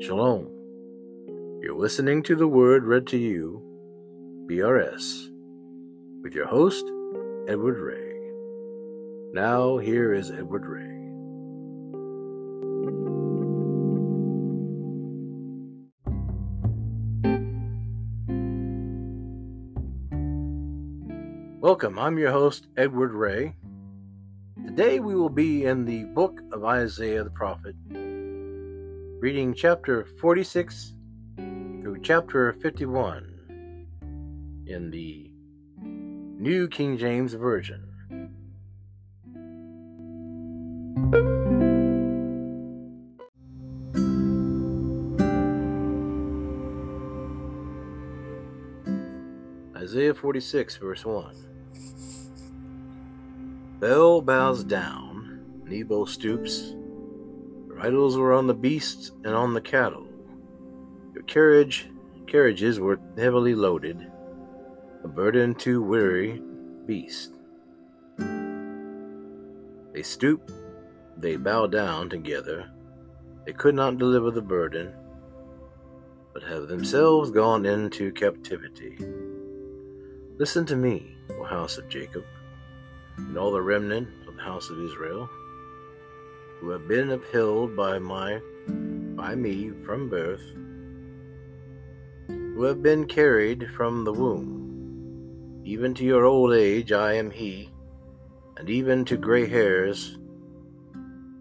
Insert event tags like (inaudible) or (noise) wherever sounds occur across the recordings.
Shalom. You're listening to the Word read to you, BRS, with your host, Edward Ray. Now, here is Edward Ray. Welcome, I'm your host, Edward Ray. Today we will be in the book of Isaiah the prophet, reading chapter 46 through chapter 51 in the New King James Version. Isaiah 46, verse 1. Bel bows down, Nebo stoops. Idols were on the beasts and on the cattle. Your carriage carriages were heavily loaded, a burden to weary beast. They stoop, they bow down together. They could not deliver the burden, but have themselves gone into captivity. Listen to me, O house of Jacob and all the remnant of the house of Israel, who have been upheld by my by me from birth, who have been carried from the womb. Even to your old age I am he, and even to gray hairs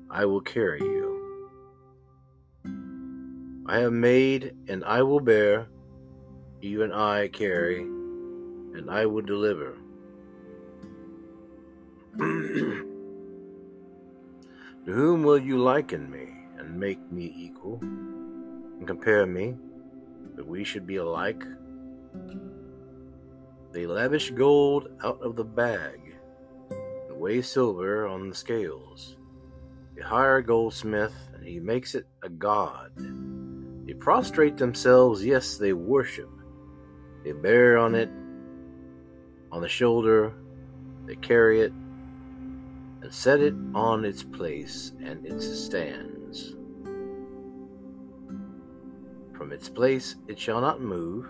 I will carry you. I have made, and I will bear, even I carry, and I will deliver. (clears throat) to whom will you liken me and make me equal and compare me that we should be alike? They lavish gold out of the bag and weigh silver on the scales. They hire a goldsmith and he makes it a god. They prostrate themselves, yes, they worship. They bear on it, on the shoulder, they carry it and set it on its place and it stands. From its place it shall not move,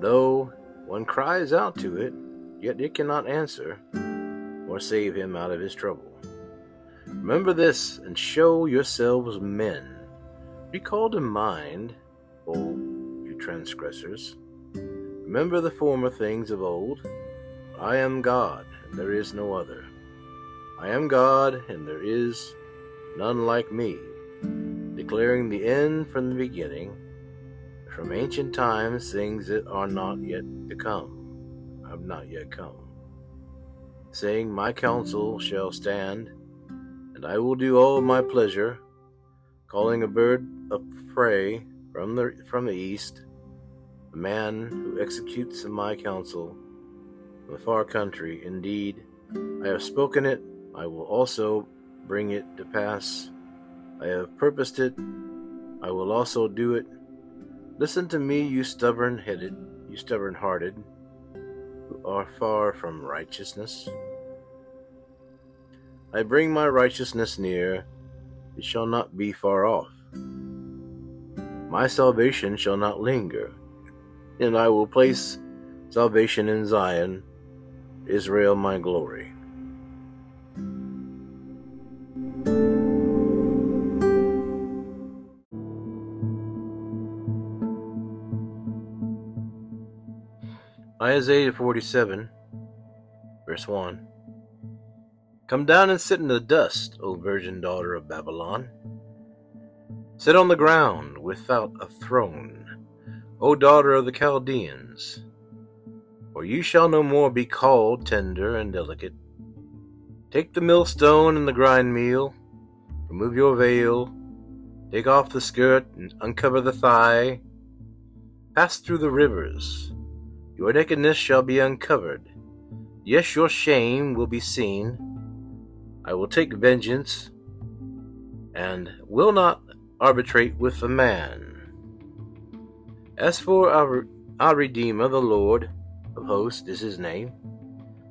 though one cries out to it, yet it cannot answer or save him out of his trouble. Remember this and show yourselves men. Be called to mind, O you transgressors. Remember the former things of old. I am God and there is no other. I am God, and there is none like me, declaring the end from the beginning, from ancient times things that are not yet to come, have not yet come, saying, My counsel shall stand, and I will do all my pleasure, calling a bird of prey from the from the east, the man who executes my counsel the far country. Indeed, I have spoken it, I will also bring it to pass. I have purposed it, I will also do it. Listen to me, you stubborn headed, you stubborn hearted, who are far from righteousness. I bring my righteousness near, it shall not be far off. My salvation shall not linger, and I will place salvation in Zion Israel my glory. Isaiah 47, verse 1. Come down and sit in the dust, O virgin daughter of Babylon. Sit on the ground without a throne, O daughter of the Chaldeans. For you shall no more be called tender and delicate. Take the millstone and the grind meal, remove your veil, take off the skirt and uncover the thigh. Pass through the rivers, your nakedness shall be uncovered. Yes, your shame will be seen. I will take vengeance and will not arbitrate with the man. As for our, our Redeemer, the Lord, of hosts is his name,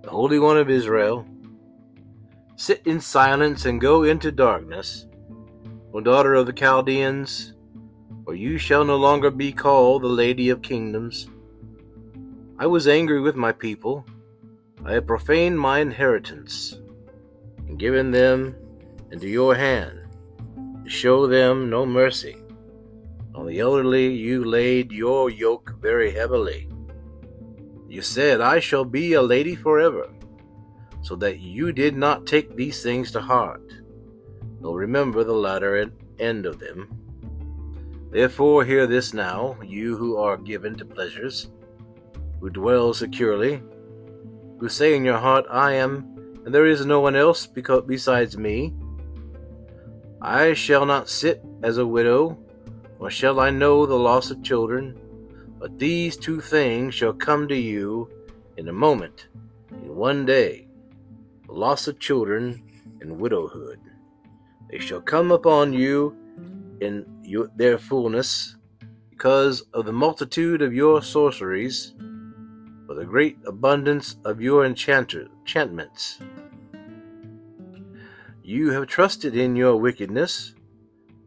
the Holy One of Israel. Sit in silence and go into darkness. O daughter of the Chaldeans, for you shall no longer be called the Lady of Kingdoms. I was angry with my people. I have profaned my inheritance, and given them into your hand, to show them no mercy. On the elderly you laid your yoke very heavily. You said, I shall be a lady mm-hmm. forever, so that you did not take these things to heart, nor remember the latter end of them. Therefore, hear this now, you who are given to pleasures, who dwell securely, who say in your heart, I am, and there is no one else besides me. I shall not sit as a widow, nor shall I know the loss of children but these two things shall come to you in a moment, in one day the loss of children and widowhood. They shall come upon you in your, their fullness, because of the multitude of your sorceries, for the great abundance of your enchanter, enchantments. You have trusted in your wickedness.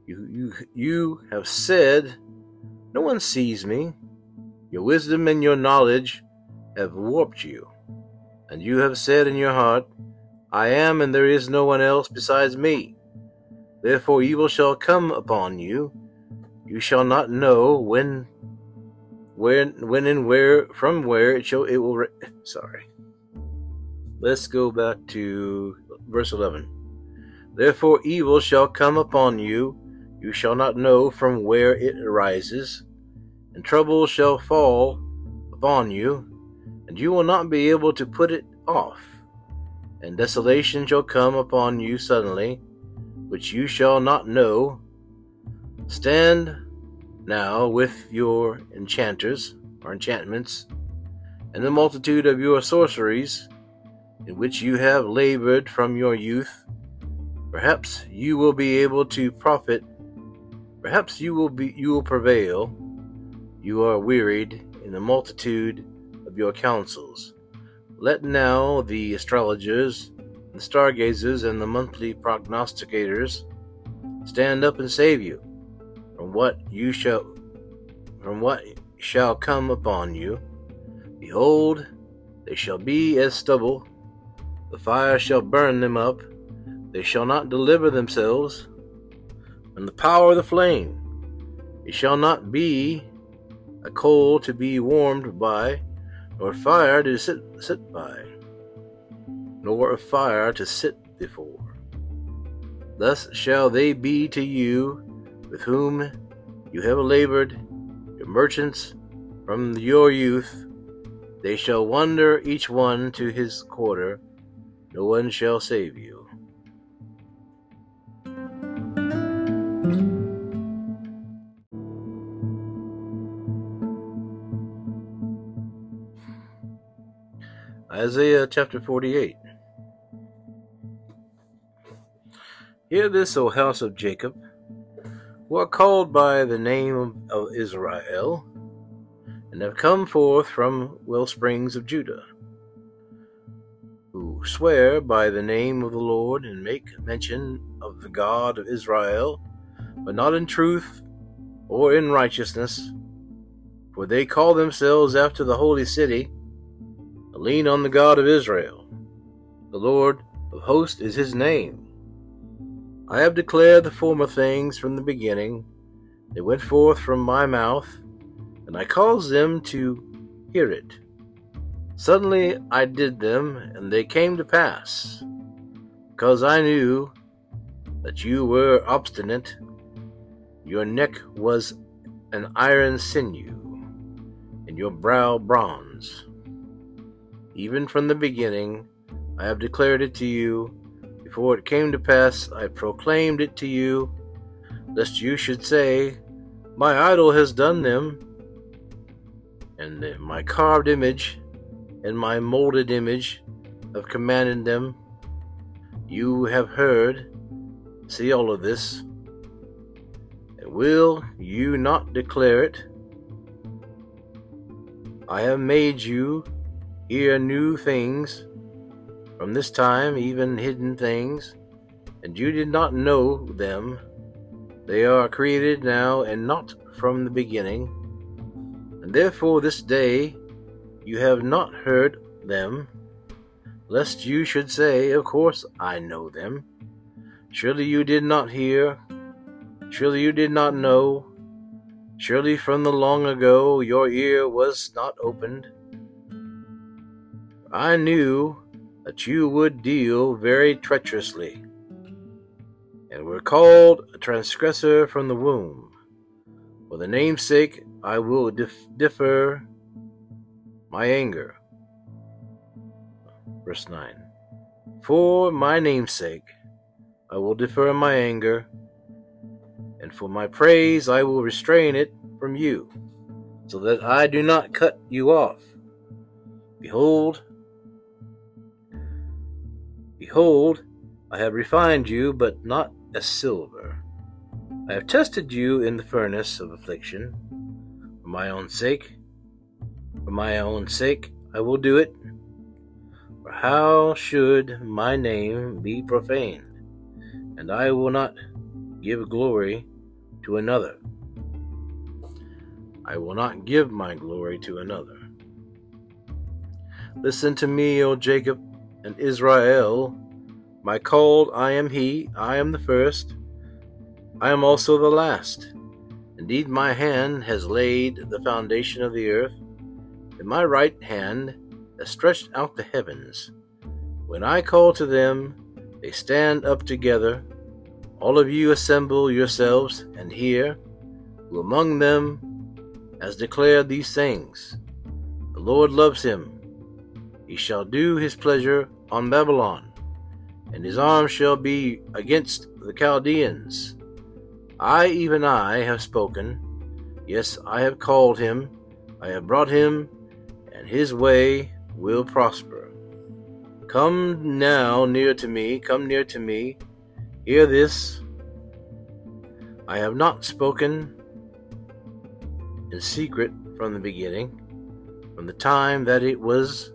You, you, you have said, No one sees me. Your wisdom and your knowledge have warped you, and you have said in your heart, I am, and there is no one else besides me. Therefore evil shall come upon you. You shall not know when, where, when and where, from where it shall, it will. Re- Sorry. Let's go back to verse 11. Therefore evil shall come upon you. You shall not know from where it arises and trouble shall fall upon you, and you will not be able to put it off. And desolation shall come upon you suddenly, which you shall not know. Stand now with your enchanters, or enchantments, and the multitude of your sorceries, in which you have labored from your youth. Perhaps you will be able to profit. Perhaps you will be you will prevail you are wearied in the multitude of your counsels. Let now the astrologers, the stargazers, and the monthly prognosticators stand up and save you from what you shall from what shall come upon you. Behold, they shall be as stubble, the fire shall burn them up, they shall not deliver themselves, and the power of the flame, it shall not be a coal to be warmed by, nor fire to sit, sit by, nor a fire to sit before. Thus shall they be to you with whom you have labored, your merchants from your youth. They shall wander each one to his quarter, no one shall save you. Isaiah chapter 48. Hear this, O house of Jacob, who are called by the name of Israel, and have come forth from well springs of Judah, who swear by the name of the Lord and make mention of the God of Israel, but not in truth or in righteousness, for they call themselves after the holy city lean on the God of Israel. The Lord of hosts is his name. I have declared the former things from the beginning. They went forth from my mouth, and I caused them to hear it. Suddenly I did them, and they came to pass, because I knew that you were obstinate. Your neck was an iron sinew, and your brow bronze. Even from the beginning, I have declared it to you. Before it came to pass, I proclaimed it to you, lest you should say, My idol has done them, and my carved image and my molded image have commanded them. You have heard, see all of this, and will you not declare it? I have made you hear new things from this time, even hidden things, and you did not know them. They are created now and not from the beginning. And therefore this day you have not heard them, lest you should say, Of course I know them. Surely you did not hear, surely you did not know, surely from the long ago your ear was not opened. I knew that you would deal very treacherously, and were called a transgressor from the womb. For the name's sake I will dif- differ my anger. Verse 9 For my name's sake I will defer my anger, and for my praise I will restrain it from you, so that I do not cut you off. Behold, behold, I have refined you, but not as silver. I have tested you in the furnace of affliction. For my own sake, for my own sake, I will do it. For how should my name be profaned? And I will not give glory to another. I will not give my glory to another. Listen to me, O Jacob and Israel. My called, I am he, I am the first, I am also the last. Indeed, my hand has laid the foundation of the earth and my right hand has stretched out the heavens. When I call to them, they stand up together. All of you assemble yourselves and hear, who among them has declared these things. The Lord loves him. He shall do his pleasure on Babylon, and his arm shall be against the Chaldeans. I, even I, have spoken. Yes, I have called him. I have brought him and his way will prosper. Come now near to me, come near to me. Hear this. I have not spoken in secret from the beginning, from the time that it was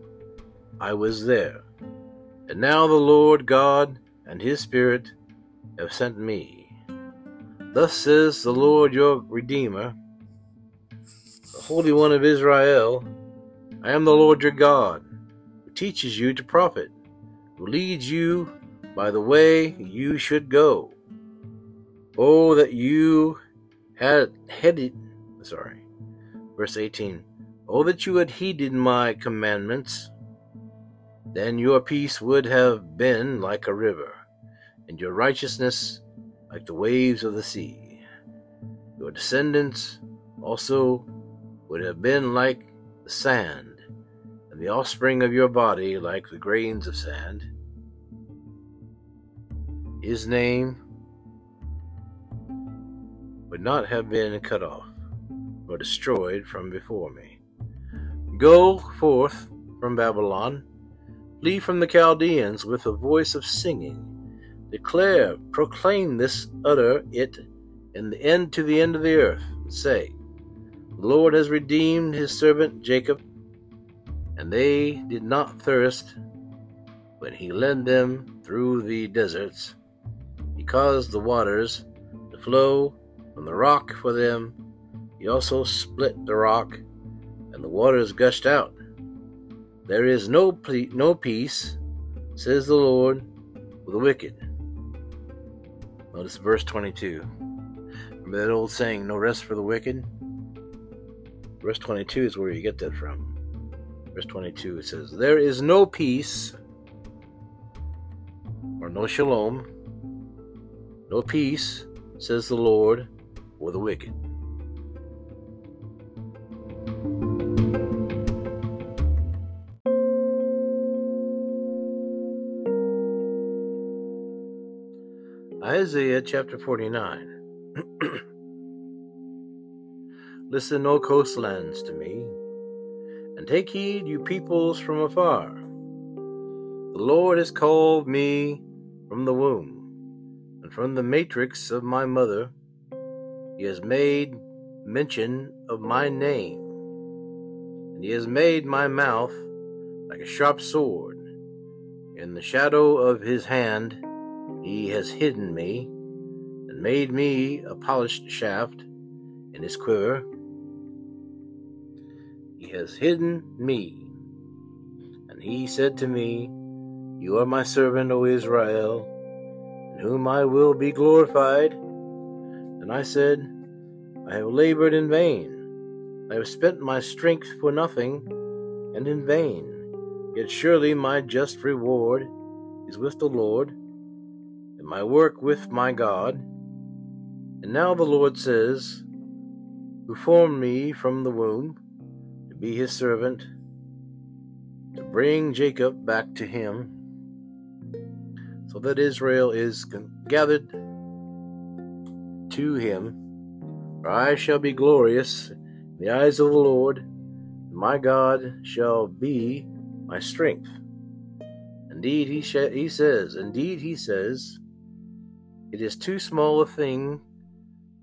I was there. And now the Lord God and his Spirit have sent me. Thus says the Lord your Redeemer, the Holy One of Israel I am the Lord your God, who teaches you to profit, who leads you by the way you should go. Oh, that you had headed, sorry, verse 18. Oh, that you had heeded my commandments, then your peace would have been like a river, and your righteousness like the waves of the sea. Your descendants also would have been like the sand, and the offspring of your body like the grains of sand. His name would not have been cut off or destroyed from before me. Go forth from Babylon, flee from the Chaldeans with a voice of singing. Declare, proclaim this, utter it in the end to the end of the earth, and say, the Lord has redeemed his servant Jacob, and they did not thirst when he led them through the deserts. He caused the waters to flow from the rock for them. He also split the rock, and the waters gushed out. There is no, ple- no peace, says the Lord, for the wicked. Notice verse 22. Remember that old saying, no rest for the wicked? Verse 22 is where you get that from. Verse 22 it says, There is no peace, or no shalom, no peace, says the Lord, for the wicked. Isaiah chapter 49. (clears throat) Listen, O coastlands, to me, and take heed, you peoples from afar. The Lord has called me from the womb, and from the matrix of my mother. He has made mention of my name, and he has made my mouth like a sharp sword. In the shadow of his hand he has hidden me, and made me a polished shaft in his quiver. He has hidden me. And he said to me, You are my servant, O Israel, in whom I will be glorified. And I said, I have labored in vain. I have spent my strength for nothing and in vain. Yet surely my just reward is with the Lord, my work with my God. And now the Lord says, Who formed me from the womb to be his servant, to bring Jacob back to him, so that Israel is gathered to him. For I shall be glorious in the eyes of the Lord, and my God shall be my strength. Indeed, he, sh- he says, indeed, he says, it is too small a thing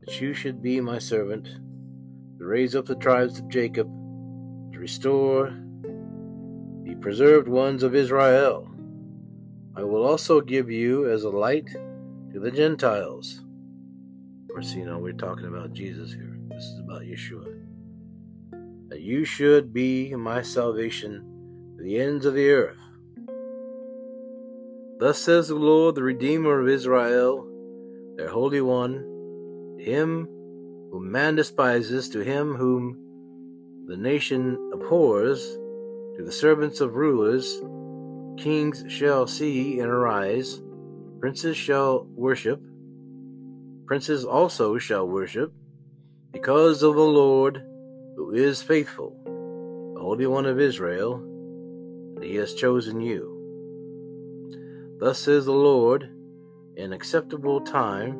that you should be my servant, to raise up the tribes of Jacob, to restore the preserved ones of Israel. I will also give you as a light to the Gentiles. Of course, you know, we're talking about Jesus here. This is about Yeshua. That you should be my salvation to the ends of the earth. Thus says the Lord, the Redeemer of Israel, their Holy One, him whom man despises, to him whom the nation abhors, to the servants of rulers, kings shall see and arise, princes shall worship, princes also shall worship, because of the Lord who is faithful, the Holy One of Israel, and he has chosen you. Thus says the Lord, in acceptable time,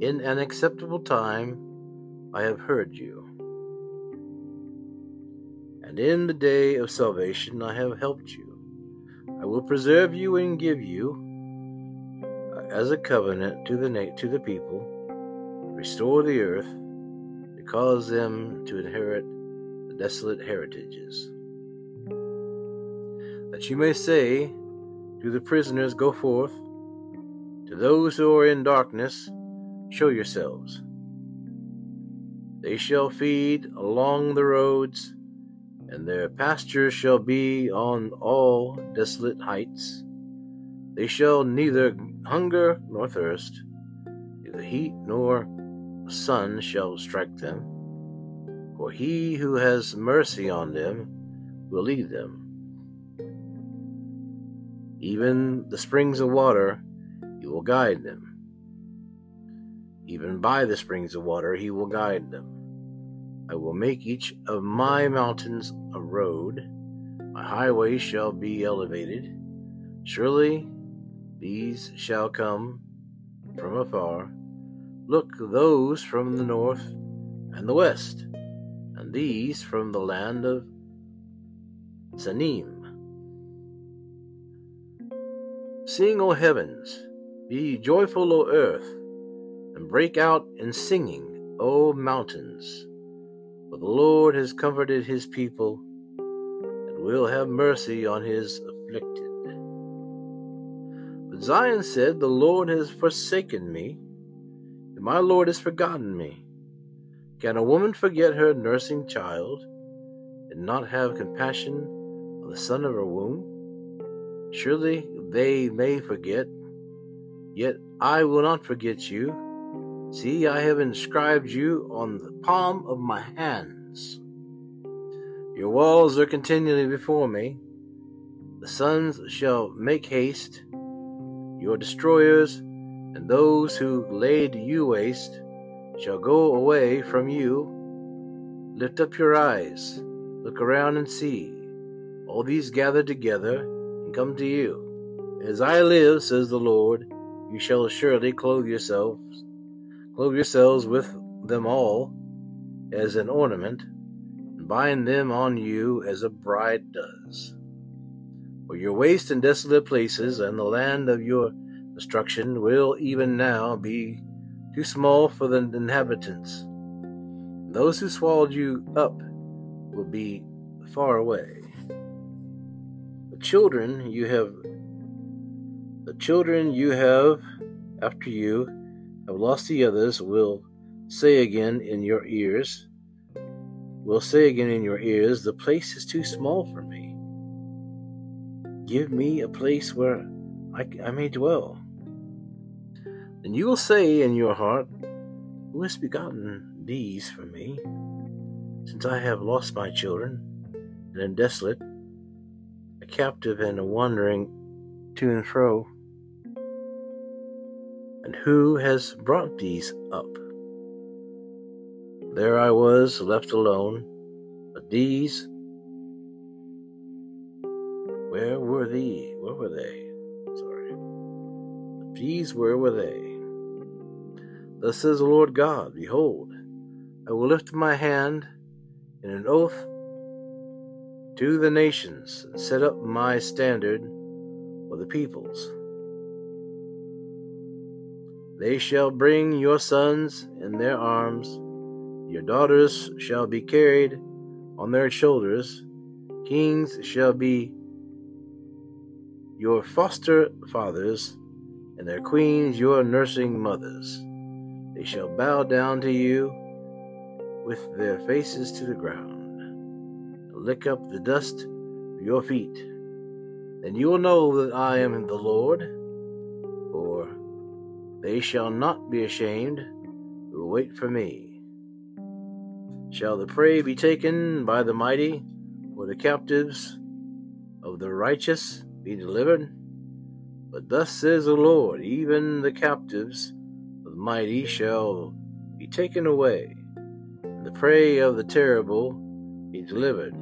in an acceptable time I have heard you. And in the day of salvation I have helped you. I will preserve you and give you uh, as a covenant to the to the people, restore the earth, to cause them to inherit the desolate heritages. That you may say to the prisoners, Go forth. To those who are in darkness, show yourselves. They shall feed along the roads, and their pastures shall be on all desolate heights. They shall neither hunger nor thirst, neither heat nor sun shall strike them. For he who has mercy on them will lead them. Even the springs of water, will guide them. Even by the springs of water, he will guide them. I will make each of my mountains a road. My highways shall be elevated. Surely these shall come from afar. Look, those from the north and the west, and these from the land of Sinim. Sing, O heavens, be joyful, O earth, and break out in singing, O mountains. For the Lord has comforted his people, and will have mercy on his afflicted. But Zion said, The Lord has forsaken me, and my Lord has forgotten me. Can a woman forget her nursing child, and not have compassion on the son of her womb? Surely they may forget, yet I will not forget you. See, I have inscribed you on the palm of my hands. Your walls are continually before me. The sons shall make haste. Your destroyers and those who laid you waste shall go away from you. Lift up your eyes, look around and see. All these gather together and come to you. As I live, says the Lord, you shall surely clothe yourselves, clothe yourselves with them all as an ornament, and bind them on you as a bride does. For your waste and desolate places and the land of your destruction will even now be too small for the inhabitants. Those who swallowed you up will be far away. The children you have the children you have after you have lost the others will say again in your ears, will say again in your ears, the place is too small for me. Give me a place where I, I may dwell. Then you will say in your heart, Who has begotten these for me? Since I have lost my children, and am desolate, a captive and a wandering to and fro. And who has brought these up? There I was, left alone, but these, where were thee? Where were they? Sorry. These, where were they? Thus says the Lord God, Behold, I will lift my hand in an oath to the nations and set up my standard the peoples. They shall bring your sons in their arms, your daughters shall be carried on their shoulders, kings shall be your foster fathers, and their queens your nursing mothers. They shall bow down to you with their faces to the ground lick up the dust of your feet. Then you will know that I am the Lord, for they shall not be ashamed who wait for me. Shall the prey be taken by the mighty, or the captives of the righteous be delivered? But thus says the Lord, even the captives of the mighty shall be taken away, and the prey of the terrible be delivered.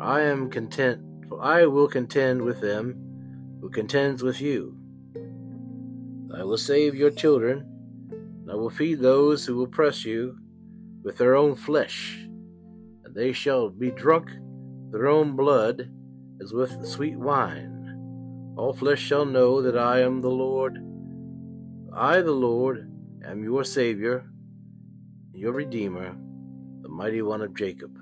I am content, for I will contend with them who contends with you. I will save your children, and I will feed those who oppress you with their own flesh, and they shall be drunk their own blood as with sweet wine. All flesh shall know that I am the Lord. I, the Lord, am your Savior, your Redeemer, the mighty one of Jacob.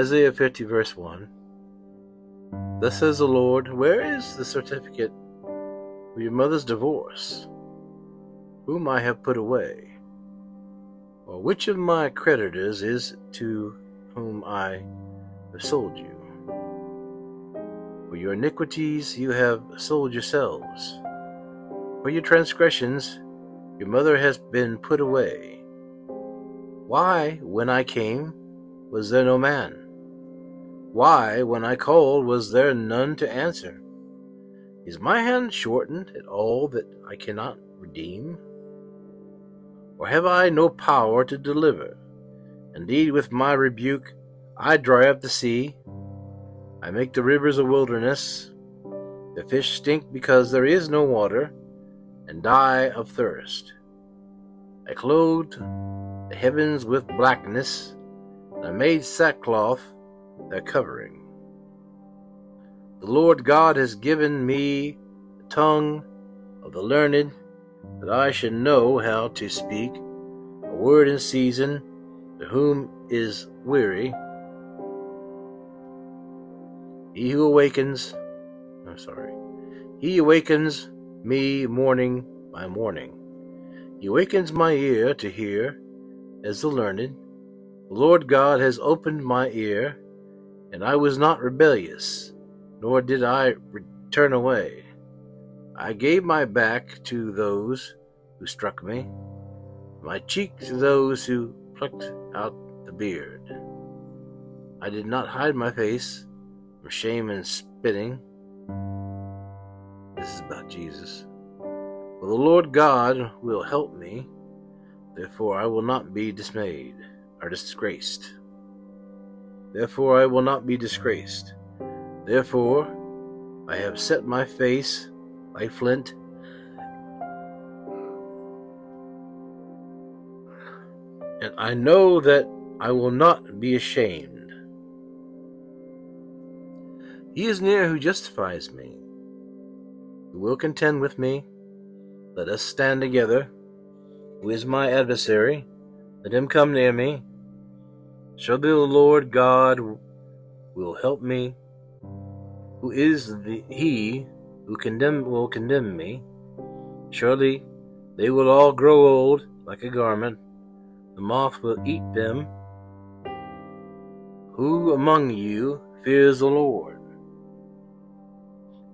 Isaiah 50, verse 1. Thus says the Lord, Where is the certificate of your mother's divorce, whom I have put away? Or which of my creditors is to whom I have sold you? For your iniquities you have sold yourselves. For your transgressions your mother has been put away. Why, when I came, was there no man? Why, when I called, was there none to answer? Is my hand shortened at all that I cannot redeem? Or have I no power to deliver? Indeed, with my rebuke, I dry up the sea. I make the rivers a wilderness. The fish stink because there is no water, and die of thirst. I clothed the heavens with blackness, and I made sackcloth their covering. The Lord God has given me the tongue of the learned, that I should know how to speak a word in season to whom is weary. He who awakens, I'm sorry, he awakens me morning by morning. He awakens my ear to hear as the learned. The Lord God has opened my ear and I was not rebellious, nor did I turn away. I gave my back to those who struck me, my cheek to those who plucked out the beard. I did not hide my face from shame and spitting. This is about Jesus. For the Lord God will help me, therefore I will not be dismayed or disgraced. Therefore I will not be disgraced. Therefore I have set my face like flint. And I know that I will not be ashamed. He is near who justifies me, who will contend with me. Let us stand together. Who is my adversary? Let him come near me. Surely the Lord God will help me. Who is the he who condemn will condemn me? Surely they will all grow old like a garment. The moth will eat them. Who among you fears the Lord?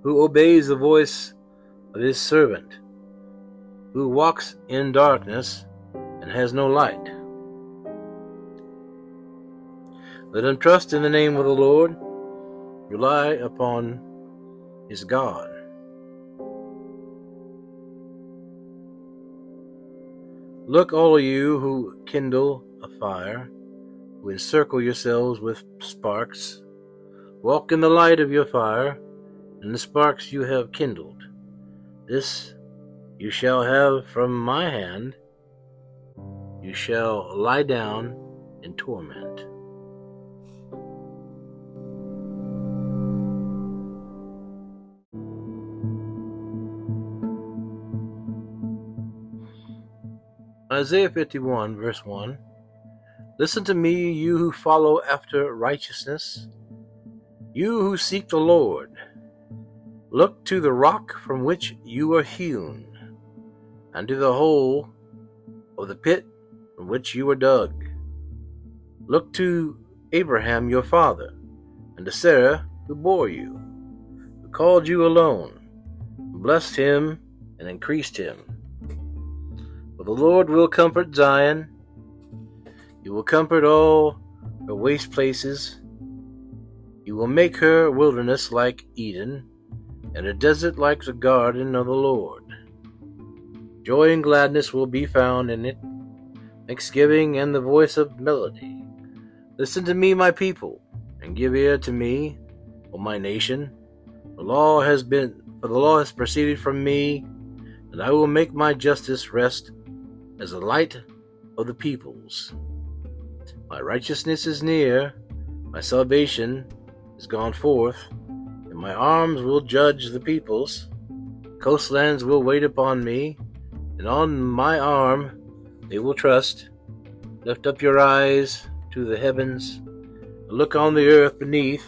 Who obeys the voice of his servant? Who walks in darkness and has no light? Let him trust in the name of the Lord, rely upon his God. Look, all of you who kindle a fire, who encircle yourselves with sparks, walk in the light of your fire, and the sparks you have kindled. This you shall have from my hand. You shall lie down in torment. Isaiah 51, verse 1 Listen to me, you who follow after righteousness, you who seek the Lord. Look to the rock from which you are hewn, and to the hole of the pit from which you were dug. Look to Abraham your father, and to Sarah who bore you, who called you alone, blessed him, and increased him the Lord will comfort Zion. He will comfort all her waste places. He will make her wilderness like Eden, and a desert like the garden of the Lord. Joy and gladness will be found in it, thanksgiving and the voice of melody. Listen to me, my people, and give ear to me, O my nation. The law has been, for the law has proceeded from me, and I will make my justice rest as the light of the peoples. My righteousness is near, my salvation is gone forth, and my arms will judge the peoples. Coastlands will wait upon me, and on my arm they will trust. Lift up your eyes to the heavens, look on the earth beneath,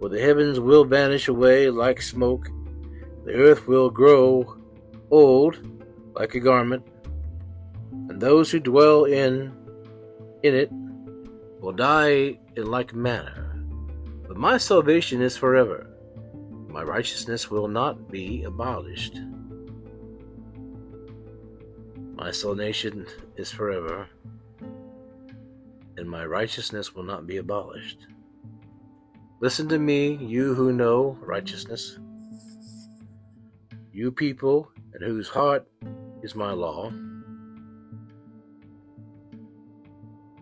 for the heavens will vanish away like smoke, the earth will grow old like a garment and those who dwell in in it will die in like manner. But my salvation is forever. My righteousness will not be abolished. My salvation is forever, and my righteousness will not be abolished. Listen to me, you who know righteousness, you people in whose heart is my law.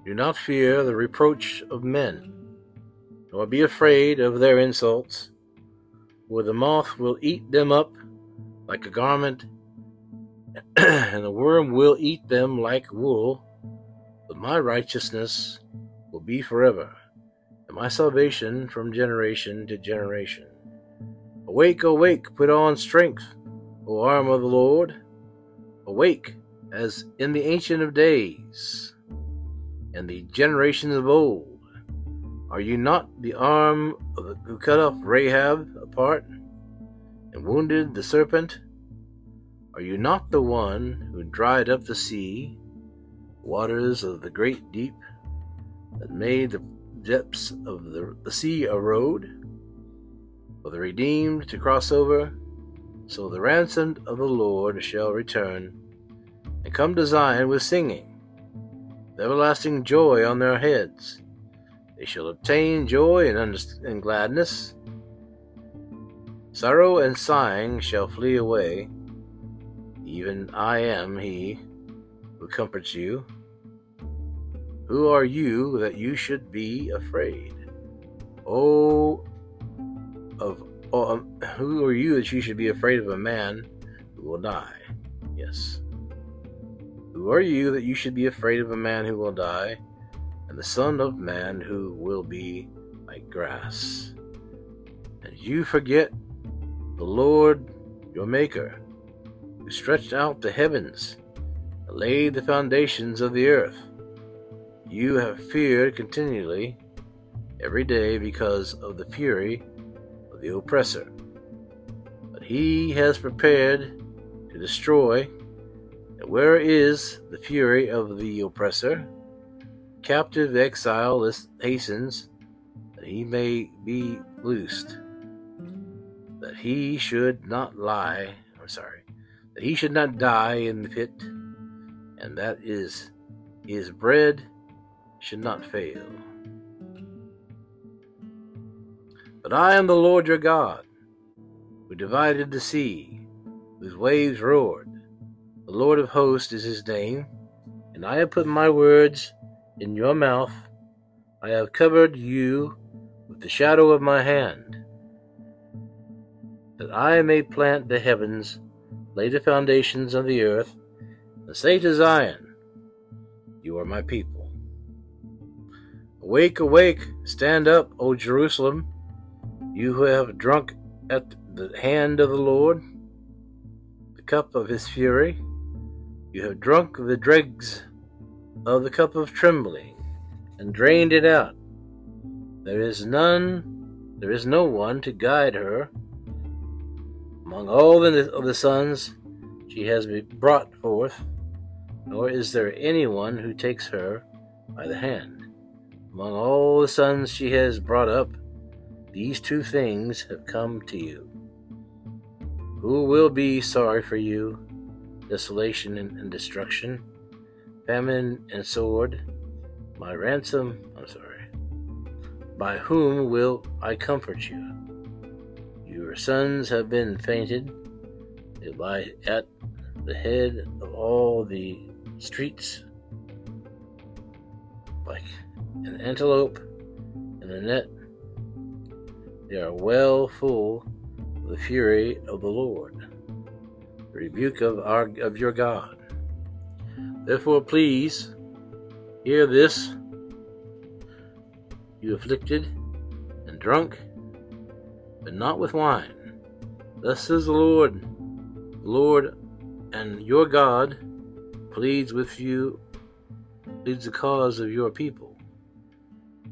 Do not fear the reproach of men, nor be afraid of their insults, for the moth will eat them up like a garment, (clears throat) and the worm will eat them like wool. But my righteousness will be forever, and my salvation from generation to generation. Awake, awake, put on strength, O arm of the Lord. Awake, as in the Ancient of Days and the generations of old. Are you not the arm the, who cut off Rahab apart and wounded the serpent? Are you not the one who dried up the sea, waters of the great deep, that made the depths of the, the sea a road? For the redeemed to cross over, so the ransomed of the Lord shall return and come to Zion with singing everlasting joy on their heads. They shall obtain joy and, and gladness. Sorrow and sighing shall flee away. Even I am he who comforts you. Who are you that you should be afraid? Oh, of oh, um, who are you that you should be afraid of a man who will die? Yes. Who are you that you should be afraid of a man who will die, and the Son of Man who will be like grass? And you forget the Lord your Maker, who stretched out the heavens and laid the foundations of the earth. you have feared continually every day because of the fury of the oppressor. But he has prepared to destroy. Where is the fury of the oppressor? Captive exile hastens that he may be loosed, that he should not lie, I'm sorry, that he should not die in the pit, and that is his bread should not fail. But I am the Lord your God, who divided the sea, whose waves roared. The Lord of hosts is his name, and I have put my words in your mouth. I have covered you with the shadow of my hand, that I may plant the heavens, lay the foundations of the earth, and say to Zion, You are my people. Awake, awake, stand up, O Jerusalem you who have drunk at the hand of the Lord the cup of his fury, you have drunk the dregs of the cup of trembling and drained it out. There is none, there is no one to guide her. Among all the, of the sons she has brought forth, nor is there anyone who takes her by the hand. Among all the sons she has brought up, these two things have come to you. Who will be sorry for you? Desolation and, destruction, famine and sword. My ransom, I'm sorry. By whom will I comfort you? Your sons have been fainted. They lie at the head of all the streets like an antelope in a net they are well full of the fury of the Lord, rebuke of our of your God. Therefore, please hear this, you afflicted and drunk, but not with wine. Thus says the Lord, Lord and your God pleads with you, pleads the cause of your people.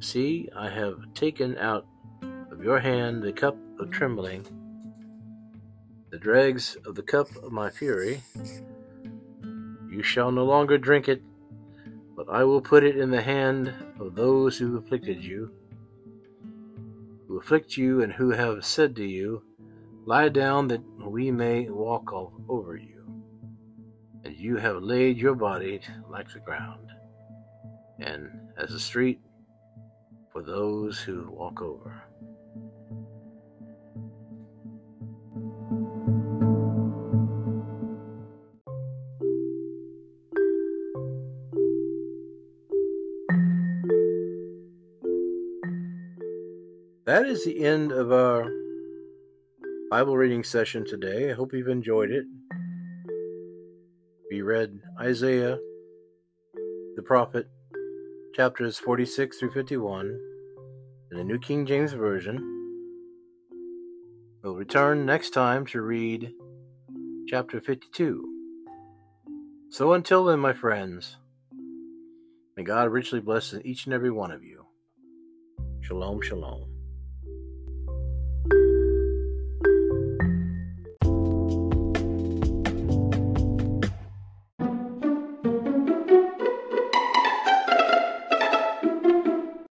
See, I have taken out of your hand the cup of trembling, the dregs of the cup of my fury. You shall no longer drink it, but I will put it in the hand of those who afflicted you, who afflict you, and who have said to you, Lie down that we may walk all over you. And you have laid your body like the ground, and as a street for those who walk over. That is the end of our Bible reading session today. I hope you've enjoyed it. We read Isaiah, the prophet, chapters 46 through 51 in the New King James Version. We'll return next time to read chapter 52. So until then, my friends, may God richly bless each and every one of you. Shalom, shalom.